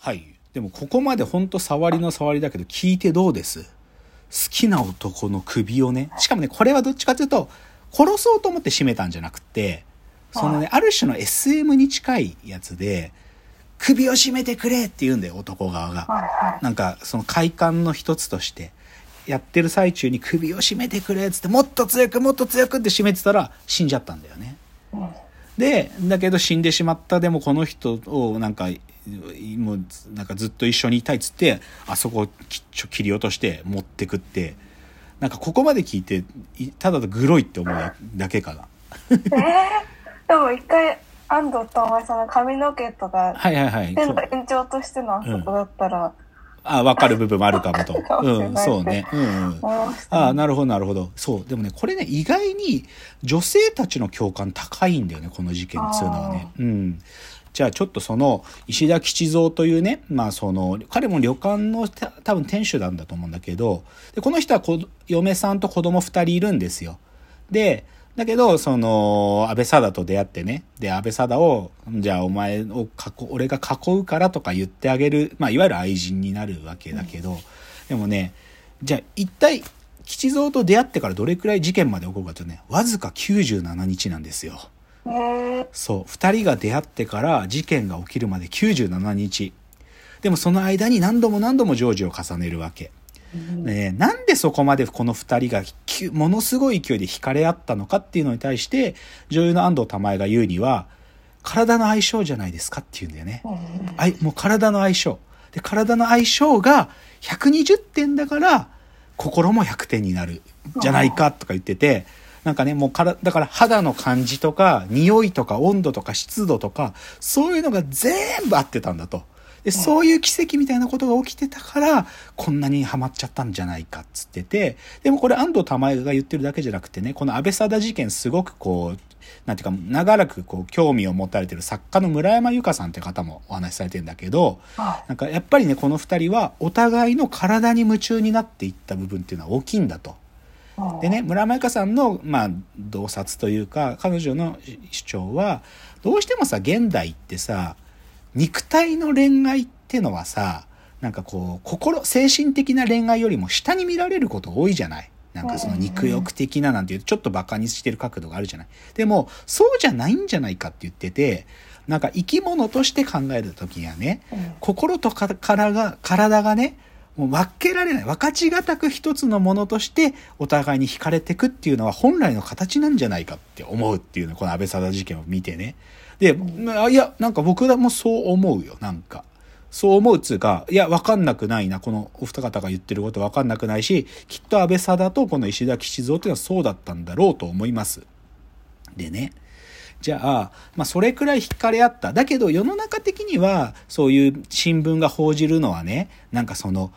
はい。でもここまでほんと触りの触りだけど聞いてどうです？好きな男の首をね、しかもね、これはどっちかというと、殺そうと思って締めたんじゃなくて、そのね、ある種の SM に近いやつで、首を絞めてくれって言うんだよ、男側が。なんか、その快感の一つとして、やってる最中に首を絞めてくれっつって、もっと強くもっと強くって締めてたら死んじゃったんだよね。うんで、だけど死んでしまった、でもこの人をなんか、もうなんかずっと一緒にいたいっつって、あそこを切り落として持ってくって、なんかここまで聞いて、いただグロいって思うだけかな。えー、でも一回安藤玉恵さんの髪の毛とかはいはいはい。延長としてのあそこだったら、あ、わかる部分もあるかもと。うん、そうね。うんうん。ああ、なるほど、なるほど。そう。でもね、これね、意外に女性たちの共感高いんだよね、この事件っつうのはね。うん。じゃあちょっとその石田吉蔵というね、まあその、彼も旅館の多分店主なんだと思うんだけど、でこの人は嫁さんと子供二人いるんですよ。で、だけど、その、安倍貞と出会ってね、で、安倍貞を、じゃあお前を囲、俺が囲うからとか言ってあげる、まあいわゆる愛人になるわけだけど、でもね、じゃあ一体、吉蔵と出会ってからどれくらい事件まで起こるかというとね、わずか97日なんですよ。えー、そう、二人が出会ってから事件が起きるまで97日。でもその間に何度も何度も常時を重ねるわけ。ねえ、なんでそこまでこの二人がものすごい勢いで惹かれ合ったのかっていうのに対して、女優の安藤玉恵が言うには、体の相性じゃないですかって言うんだよね。あいもう体の相性。で、体の相性が120点だから、心も100点になるじゃないかとか言ってて、なんかね、もうから、だから肌の感じとか、匂いとか温度とか湿度とか、そういうのが全部合ってたんだと。で、そういう奇跡みたいなことが起きてたから、こんなにハマっちゃったんじゃないかっつってて、でもこれ安藤玉恵が言ってるだけじゃなくてね、この安倍貞事件すごくこう、なんていうか、長らくこう、興味を持たれてる作家の村山由佳さんって方もお話しされてるんだけど、はなんかやっぱりね、この二人はお互いの体に夢中になっていった部分っていうのは大きいんだと。い。でね、村山由佳さんの、まあ、洞察というか、彼女の主張は、どうしてもさ、現代ってさ、肉体の恋愛ってのはさ、なんかこう、心、精神的な恋愛よりも下に見られること多いじゃない？なんかその肉欲的ななんていう、ちょっと馬鹿にしてる角度があるじゃない？でも、そうじゃないんじゃないかって言ってて、なんか生き物として考えるときにはね、うん。心とか体が、体がね、もう分けられない、分かちがたく一つのものとしてお互いに惹かれてくっていうのは本来の形なんじゃないかって思うっていうの、この安倍貞事件を見てね。で、いや、なんか僕らもそう思うよ、なんか。そう思うつうか、いや、わかんなくないな、このお二方が言ってることわかんなくないし、きっと安倍貞とこの石田吉蔵っていうのはそうだったんだろうと思います。でね。じゃあ、まあ、それくらい惹かれ合った。だけど、世の中的には、そういう新聞が報じるのはね、なんかその、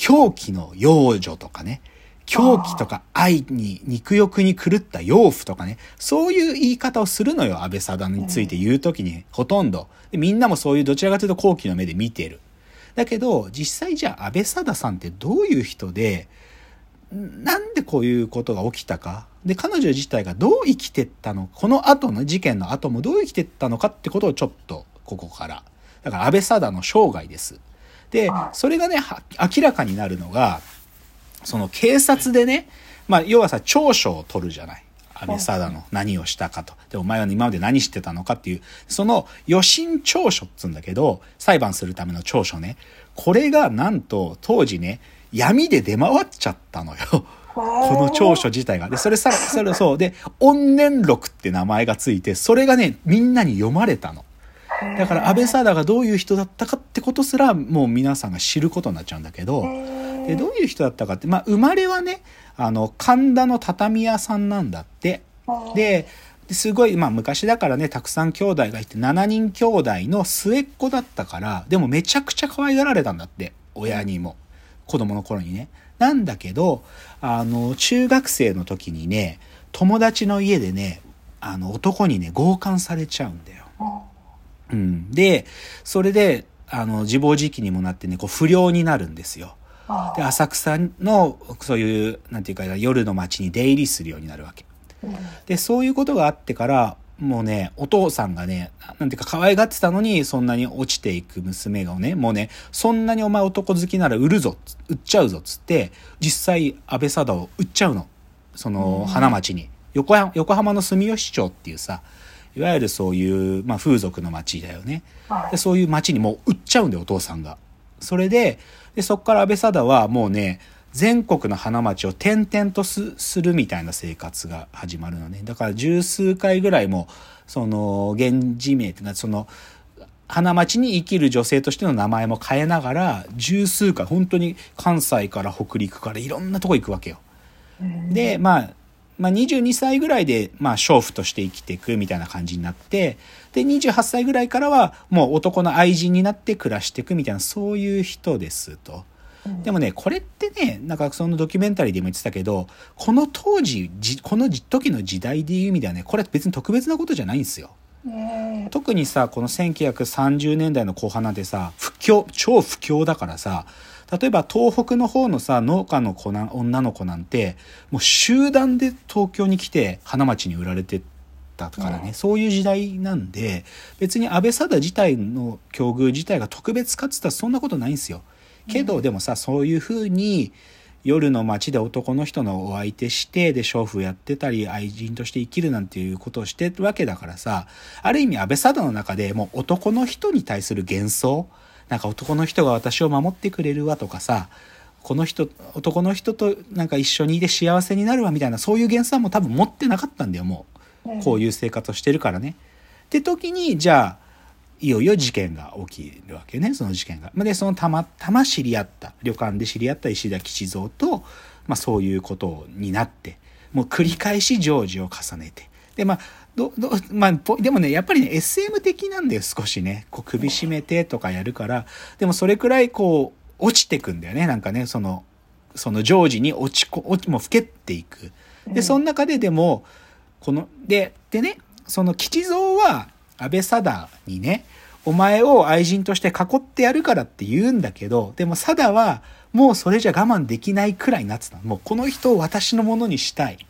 狂気の幼女とかね、狂気とか愛に、肉欲に狂った養父とかね、そういう言い方をするのよ、安倍貞について言うときに、ほとんど。でみんなもそういうどちらかというと好奇の目で見てる。だけど、実際じゃあ安倍貞さんってどういう人で、なんでこういうことが起きたか。で、彼女自体がどう生きてったの？この後の事件の後もどう生きてったのかってことをちょっと、ここから。だから安倍貞の生涯です。で、それがね、は明らかになるのが、その警察でね、まあ、要はさ、調書を取るじゃない。安倍貞の何をしたかと。で、お前は今まで何してたのかっていう、その予診調書っつうんだけど、裁判するための調書ね。これがなんと当時ね、闇で出回っちゃったのよ。この調書自体が。で、それさ、それそう。で、怨念録って名前がついて、それがね、みんなに読まれたの。だから安倍貞がどういう人だったかってことすら、もう皆さんが知ることになっちゃうんだけど、で、どういう人だったかって、まあ、生まれはね、あの、神田の畳屋さんなんだって。で、ですごい、まあ昔だからね、たくさん兄弟がいて、7人兄弟の末っ子だったから、でもめちゃくちゃ可愛がられたんだって、親にも。子供の頃にね。なんだけど、あの、中学生の時にね、友達の家でね、あの、男にね、強姦されちゃうんだよ。うん。で、それで、あの、自暴自棄にもなってね、こう、不良になるんですよ。で、浅草の、そういう、なんていうか、夜の街に出入りするようになるわけ。で、そういうことがあってから、もうね、お父さんがね、なんていうか可愛がってたのに、そんなに落ちていく娘がね、もうね、そんなにお前男好きなら売るぞ、売っちゃうぞっつって、実際安倍貞を売っちゃうの。その、花町に。横浜、横浜の住吉町っていうさ、いわゆるそういう、まあ風俗の町だよね。はいで、そういう町にもう売っちゃうんだよ、お父さんが。それで、で、そっから安倍貞はもうね、全国の花町を転々とすするみたいな生活が始まるのね。だから十数回ぐらいも、その、源氏名っていうか、その、花町に生きる女性としての名前も変えながら、十数回、本当に関西から北陸からいろんなとこ行くわけよ。で、まあ、まあ、22歳ぐらいで、まあ、娼婦として生きていくみたいな感じになって、で、28歳ぐらいからは、もう男の愛人になって暮らしていくみたいな、そういう人ですと。でもね、これってね、なんかそのドキュメンタリーでも言ってたけど、この当時、じこの時の時代でいう意味ではね、これ別に特別なことじゃないんですよ。ええ特にさこの1930年代の後半なんてさ不況超不況だからさ例えば東北の方のさ農家の子な女の子なんてもう集団で東京に来て花町に売られてたからね、うん。そういう時代なんで別に安倍貞自体の境遇自体が特別かっつったらそんなことないんですよ。けど、でもさそういうふうに夜の街で男の人のお相手してで娼婦やってたり愛人として生きるなんていうことをしてるわけだからさある意味安倍貞の中でもう男の人に対する幻想なんか男の人が私を守ってくれるわとかさこの人男の人となんか一緒にいて幸せになるわみたいなそういう幻想はもう多分持ってなかったんだよもうこういう生活をしてるからね。って時にじゃあいよいよ事件が起きるわけねその事件が。でそのたまたま知り合った旅館で知り合った石田吉蔵と、まあ、そういうことになってもう繰り返し成就を重ねてでまあどど まあ、ぽでもねやっぱりね SM 的なんだよ少しね。こう首絞めてとかやるから。でもそれくらいこう落ちてくんだよね。なんかねそのその常時に落ちこ落ちもう老けっていく。でその中ででもこのででねその吉蔵は安倍貞にねお前を愛人として囲ってやるからって言うんだけどでも貞はもうそれじゃ我慢できないくらいになってたもうこの人を私のものにしたい。うん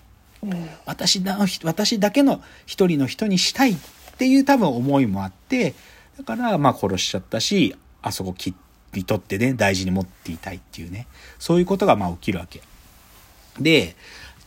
私だ私だけの一人の人にしたいっていう多分思いもあってだからまあ殺しちゃったしあそこ切り取ってね大事に持っていたいっていうねそういうことがまあ起きるわけで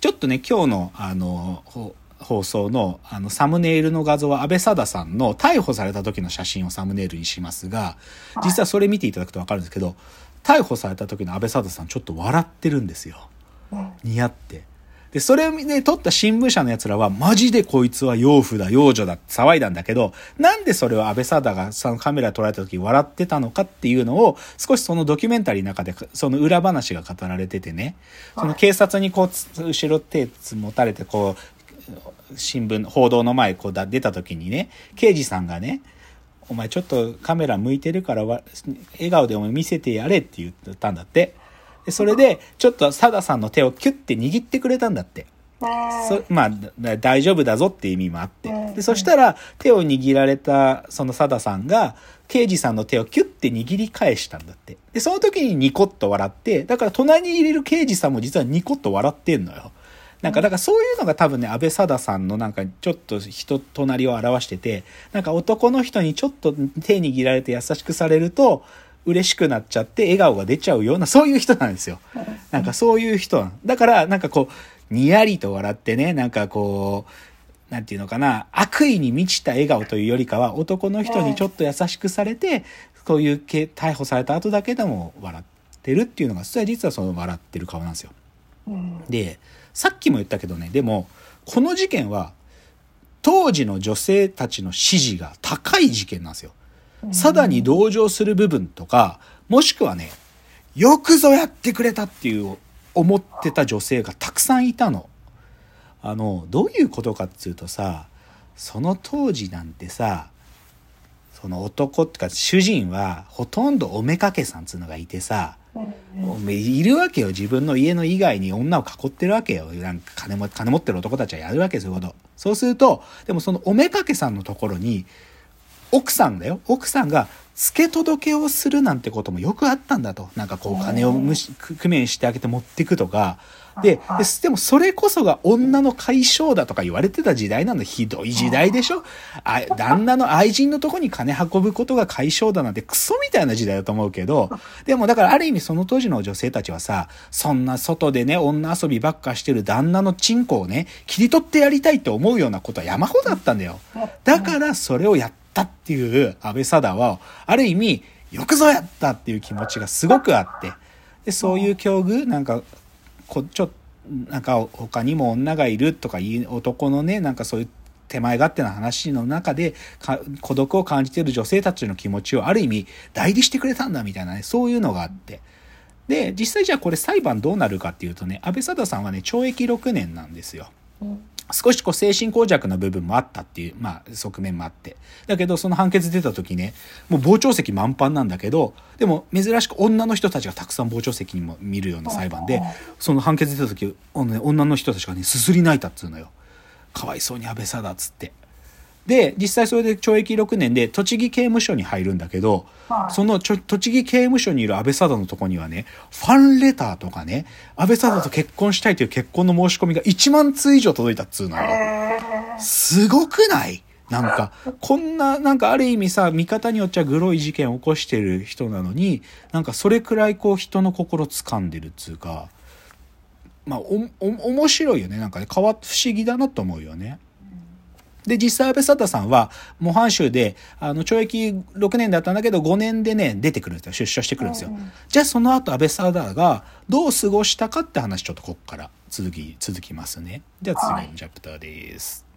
ちょっとね今日のあのほ放送のあのサムネイルの画像は安倍貞さんの逮捕された時の写真をサムネイルにしますが実はそれ見ていただくと分かるんですけど逮捕された時の安倍貞さんちょっと笑ってるんですよ。うん似合って。で、それをね、撮った新聞社の奴らは、マジでこいつは養父だ、養女だって騒いだんだけど、なんでそれを安倍貞がそのカメラ撮られた時に笑ってたのかっていうのを、少しそのドキュメンタリーの中で、その裏話が語られててね、その警察にこうつ、後ろ手つ持たれて、こう、新聞、報道の前こうだ出た時にね、刑事さんがね、お前ちょっとカメラ向いてるからわ笑顔でお前見せてやれって言ったんだって。でそれで、ちょっとサダさんの手をキュッて握ってくれたんだって。そまあ、だ大丈夫だぞっていう意味もあってうん。で、そしたら手を握られたそのサダさんが、刑事さんの手をキュッて握り返したんだって。で、その時にニコッと笑って、だから隣にいる刑事さんも実はニコッと笑ってんのよ。なんか、だからそういうのが多分ね、安倍貞さんのなんかちょっと人となりを表してて、なんか男の人にちょっと手握られて優しくされると、嬉しくなっちゃって笑顔が出ちゃうような、そういう人なんですよ。なんかそういう人なの。だから、なんかこう、にやりと笑ってね、なんかこう、なんていうのかな、悪意に満ちた笑顔というよりかは、男の人にちょっと優しくされて、こういうけ逮捕された後だけでも笑ってるっていうのが、それは実はその笑ってる顔なんですよ。うんで、さっきも言ったけどね、でも、この事件は、当時の女性たちの支持が高い事件なんですよ。サダに同情する部分とか、もしくはね、よくぞやってくれたっていう思ってた女性がたくさんいたの。あの、どういうことかっていうとさ、その当時なんてさ、その男ってか主人はほとんどおめかけさんっつうのがいてさ、いるわけよ。自分の家の以外に女を囲ってるわけよ。なんか金も金持ってる男たちはやるわけそういうこと。そうするとでもそのおめかけさんのところに奥さんだよ。奥さんが付け届けをするなんてこともよくあったんだと。なんかこう金をむし工面してあげて持ってくとか。で、でもそれこそが女の解消だとか言われてた時代なの。ひどい時代でしょ？あ。旦那の愛人のとこに金運ぶことが解消だなんてクソみたいな時代だと思うけど、でもだからある意味その当時の女性たちはさ、そんな外でね、女遊びばっかしてる旦那のチンコをね、切り取ってやりたいと思うようなことは山ほどあったんだよ。だからそれをやったっていう安倍貞は、ある意味、よくぞやったっていう気持ちがすごくあって。で、そういう境遇、なんか、こちょなんか他にも女がいるとかいう男のね、なんかそういう手前勝手な話の中で孤独を感じている女性たちの気持ちをある意味代理してくれたんだみたいなね、そういうのがあって。で、実際じゃあこれ裁判どうなるかっていうとね、安倍貞さんはね、懲役6年なんですよ。うん少しこう精神耗弱な部分もあったっていう、まあ側面もあって。だけどその判決出た時ね、もう傍聴席満帆なんだけど、でも珍しく女の人たちがたくさん傍聴席にも見るような裁判で、その判決出た時、女の人たちがね、すすり泣いたっつうのよ。かわいそうに安倍さだっつって。で、実際それで懲役6年で栃木刑務所に入るんだけど、はいそのちょ栃木刑務所にいる安倍貞のとこにはね、ファンレターとかね、安倍貞と結婚したいという結婚の申し込みが1万通以上届いたっつうのよ。へすごくない？なんか、こんな、なんかある意味さ、見方によっちゃグロい事件を起こしてる人なのに、なんかそれくらいこう人の心掴んでるっつうか、まあ、お、お、面白いよね。なんかね、変わっ、不思議だなと思うよね。で、実際安倍貞さんは、模範囚で、あの、懲役6年だったんだけど、5年でね、出てくるんですよ。出所してくるんですよ。うんうんじゃあ、その後安倍貞が、どう過ごしたかって話、ちょっとここから続き、続きますね。じゃあ次のチャプターです。